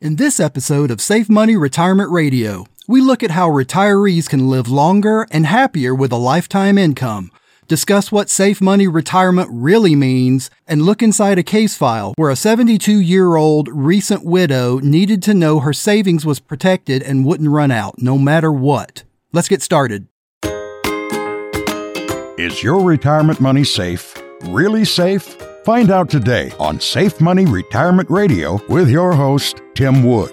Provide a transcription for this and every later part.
In this episode of Safe Money Retirement Radio, we look at how retirees can live longer and happier with a lifetime income, discuss what safe money retirement really means, and look inside a case file where a 72 year old recent widow needed to know her savings was protected and wouldn't run out no matter what. Let's get started. Is your retirement money safe? Really safe? Find out today on Safe Money Retirement Radio with your host, Tim Wood.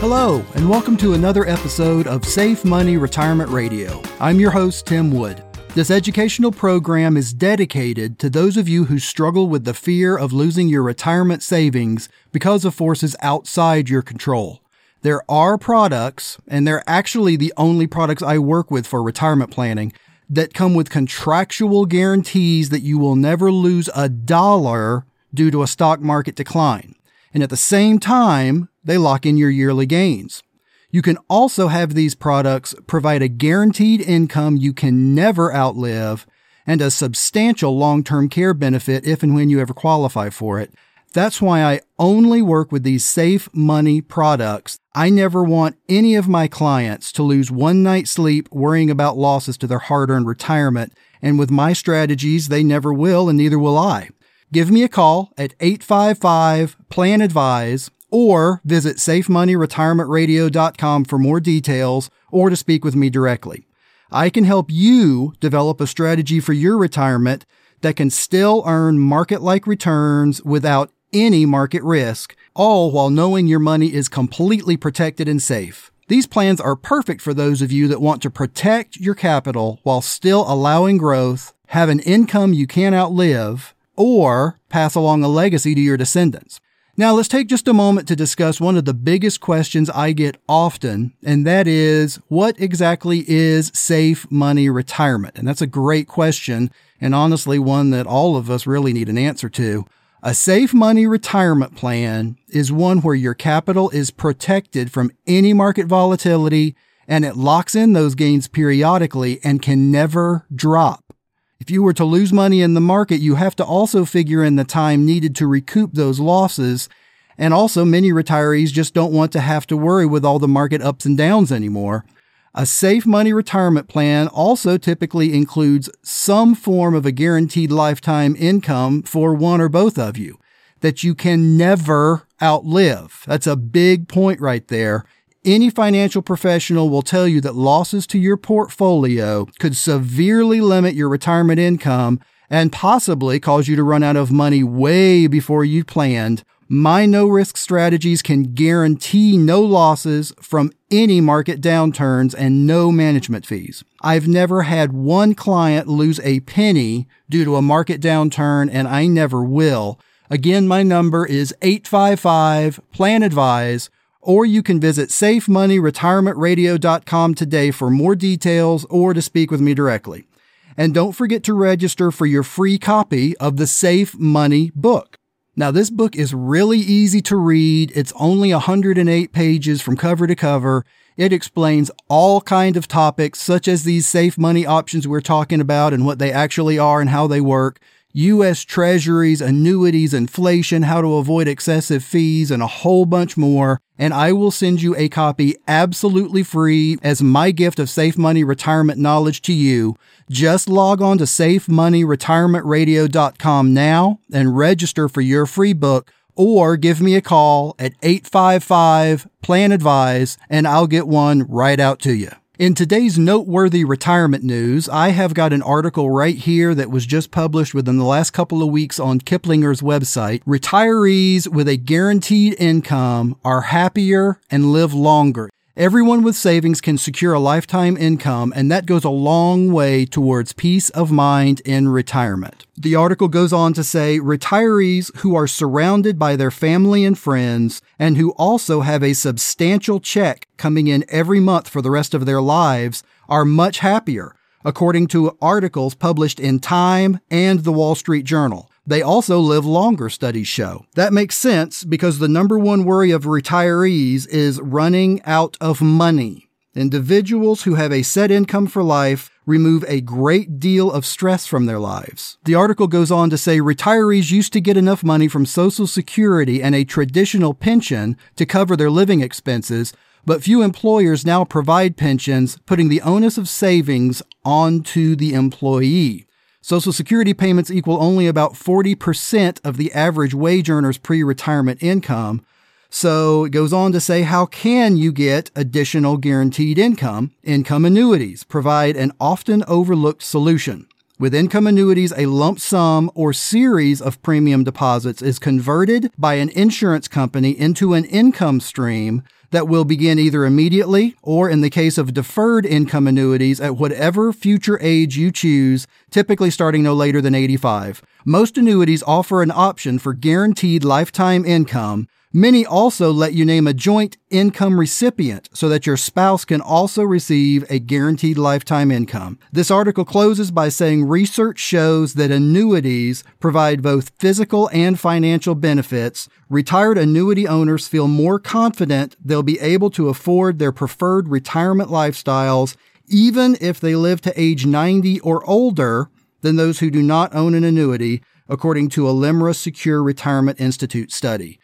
Hello, and welcome to another episode of Safe Money Retirement Radio. I'm your host, Tim Wood. This educational program is dedicated to those of you who struggle with the fear of losing your retirement savings because of forces outside your control. There are products, and they're actually the only products I work with for retirement planning that come with contractual guarantees that you will never lose a dollar due to a stock market decline. And at the same time, they lock in your yearly gains. You can also have these products provide a guaranteed income you can never outlive and a substantial long-term care benefit if and when you ever qualify for it. That's why I only work with these safe money products. I never want any of my clients to lose one night's sleep worrying about losses to their hard earned retirement. And with my strategies, they never will, and neither will I. Give me a call at 855 Plan Advise or visit safemoneyretirementradio.com for more details or to speak with me directly. I can help you develop a strategy for your retirement that can still earn market like returns without any market risk, all while knowing your money is completely protected and safe. These plans are perfect for those of you that want to protect your capital while still allowing growth, have an income you can't outlive, or pass along a legacy to your descendants. Now, let's take just a moment to discuss one of the biggest questions I get often, and that is what exactly is safe money retirement? And that's a great question, and honestly, one that all of us really need an answer to. A safe money retirement plan is one where your capital is protected from any market volatility and it locks in those gains periodically and can never drop. If you were to lose money in the market, you have to also figure in the time needed to recoup those losses. And also, many retirees just don't want to have to worry with all the market ups and downs anymore. A safe money retirement plan also typically includes some form of a guaranteed lifetime income for one or both of you that you can never outlive. That's a big point right there. Any financial professional will tell you that losses to your portfolio could severely limit your retirement income and possibly cause you to run out of money way before you planned my no risk strategies can guarantee no losses from any market downturns and no management fees. I've never had one client lose a penny due to a market downturn and I never will. Again, my number is 855 Plan Advise or you can visit safemoneyretirementradio.com today for more details or to speak with me directly. And don't forget to register for your free copy of the Safe Money book. Now, this book is really easy to read. It's only 108 pages from cover to cover. It explains all kind of topics such as these safe money options we're talking about and what they actually are and how they work. U.S. treasuries, annuities, inflation, how to avoid excessive fees, and a whole bunch more. And I will send you a copy absolutely free as my gift of safe money retirement knowledge to you. Just log on to safemoneyretirementradio.com now and register for your free book or give me a call at 855 Plan Advise and I'll get one right out to you. In today's noteworthy retirement news, I have got an article right here that was just published within the last couple of weeks on Kiplinger's website. Retirees with a guaranteed income are happier and live longer. Everyone with savings can secure a lifetime income, and that goes a long way towards peace of mind in retirement. The article goes on to say retirees who are surrounded by their family and friends and who also have a substantial check coming in every month for the rest of their lives are much happier, according to articles published in Time and the Wall Street Journal. They also live longer, studies show. That makes sense because the number one worry of retirees is running out of money. Individuals who have a set income for life remove a great deal of stress from their lives. The article goes on to say retirees used to get enough money from Social Security and a traditional pension to cover their living expenses, but few employers now provide pensions, putting the onus of savings onto the employee. Social Security payments equal only about 40% of the average wage earner's pre retirement income, so it goes on to say, how can you get additional guaranteed income? Income annuities provide an often overlooked solution. With income annuities, a lump sum or series of premium deposits is converted by an insurance company into an income stream that will begin either immediately or, in the case of deferred income annuities, at whatever future age you choose, typically starting no later than 85. Most annuities offer an option for guaranteed lifetime income Many also let you name a joint income recipient so that your spouse can also receive a guaranteed lifetime income. This article closes by saying research shows that annuities provide both physical and financial benefits. Retired annuity owners feel more confident they'll be able to afford their preferred retirement lifestyles even if they live to age 90 or older than those who do not own an annuity, according to a LIMRA Secure Retirement Institute study.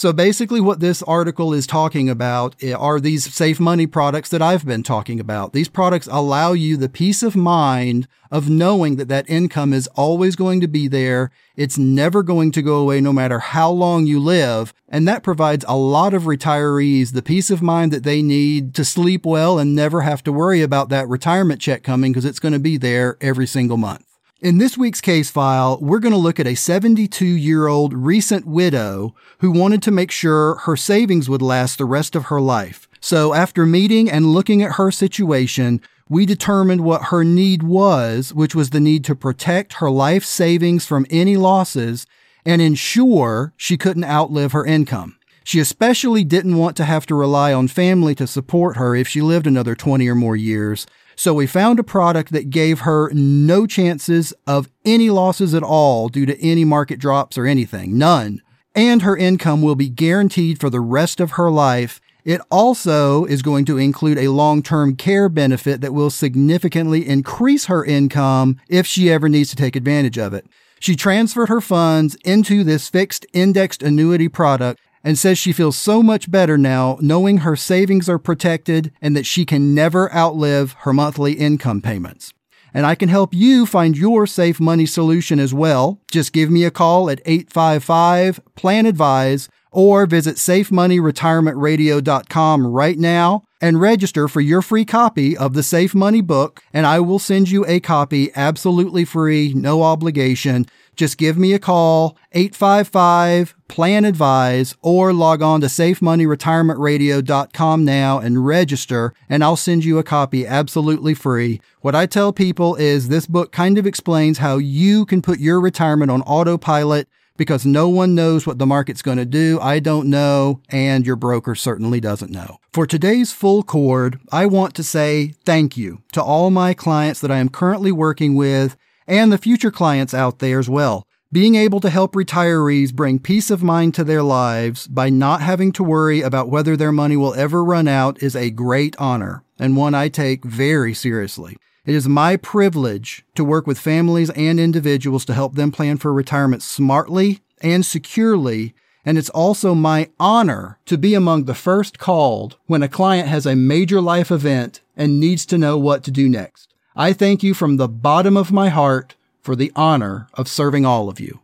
So basically, what this article is talking about eh, are these safe money products that I've been talking about. These products allow you the peace of mind of knowing that that income is always going to be there. It's never going to go away no matter how long you live. And that provides a lot of retirees the peace of mind that they need to sleep well and never have to worry about that retirement check coming because it's going to be there every single month. In this week's case file, we're going to look at a 72 year old recent widow who wanted to make sure her savings would last the rest of her life. So after meeting and looking at her situation, we determined what her need was, which was the need to protect her life savings from any losses and ensure she couldn't outlive her income. She especially didn't want to have to rely on family to support her if she lived another 20 or more years. So we found a product that gave her no chances of any losses at all due to any market drops or anything. None. And her income will be guaranteed for the rest of her life. It also is going to include a long-term care benefit that will significantly increase her income if she ever needs to take advantage of it. She transferred her funds into this fixed indexed annuity product and says she feels so much better now knowing her savings are protected and that she can never outlive her monthly income payments. And I can help you find your safe money solution as well. Just give me a call at 855 Plan Advise or visit safemoneyretirementradio.com right now and register for your free copy of the Safe Money book, and I will send you a copy absolutely free, no obligation. Just give me a call, 855 Plan Advise, or log on to safemoneyretirementradio.com now and register, and I'll send you a copy absolutely free. What I tell people is this book kind of explains how you can put your retirement on autopilot because no one knows what the market's going to do. I don't know, and your broker certainly doesn't know. For today's full chord, I want to say thank you to all my clients that I am currently working with and the future clients out there as well. Being able to help retirees bring peace of mind to their lives by not having to worry about whether their money will ever run out is a great honor and one I take very seriously. It is my privilege to work with families and individuals to help them plan for retirement smartly and securely. And it's also my honor to be among the first called when a client has a major life event and needs to know what to do next. I thank you from the bottom of my heart for the honor of serving all of you.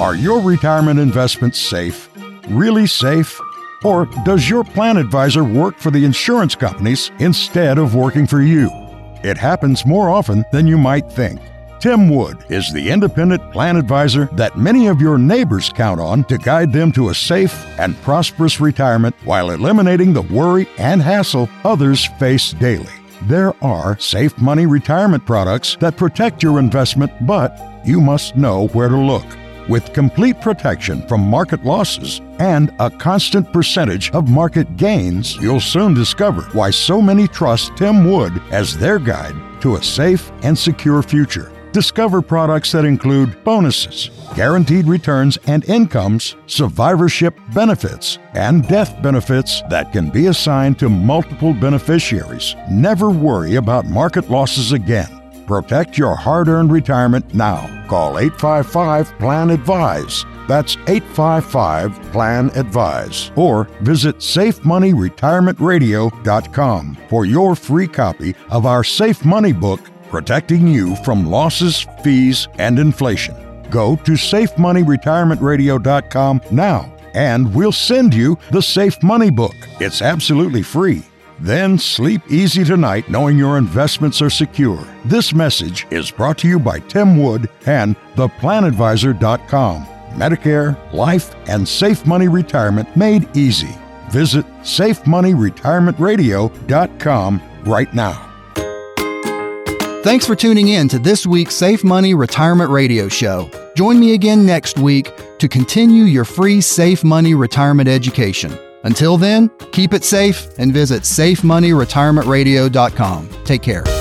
Are your retirement investments safe? Really safe? Or does your plan advisor work for the insurance companies instead of working for you? It happens more often than you might think. Tim Wood is the independent plan advisor that many of your neighbors count on to guide them to a safe and prosperous retirement while eliminating the worry and hassle others face daily. There are safe money retirement products that protect your investment, but you must know where to look. With complete protection from market losses and a constant percentage of market gains, you'll soon discover why so many trust Tim Wood as their guide to a safe and secure future. Discover products that include bonuses, guaranteed returns and incomes, survivorship benefits, and death benefits that can be assigned to multiple beneficiaries. Never worry about market losses again. Protect your hard earned retirement now. Call 855 Plan Advise. That's 855 Plan Advise. Or visit SafeMoneyRetirementRadio.com for your free copy of our Safe Money book, protecting you from losses, fees, and inflation. Go to SafeMoneyRetirementRadio.com now and we'll send you the Safe Money book. It's absolutely free. Then sleep easy tonight knowing your investments are secure. This message is brought to you by Tim Wood and theplanadvisor.com. Medicare, life, and safe money retirement made easy. Visit safemoneyretirementradio.com right now. Thanks for tuning in to this week's Safe Money Retirement Radio Show. Join me again next week to continue your free Safe Money Retirement education. Until then, keep it safe and visit safemoneyretirementradio.com. Take care.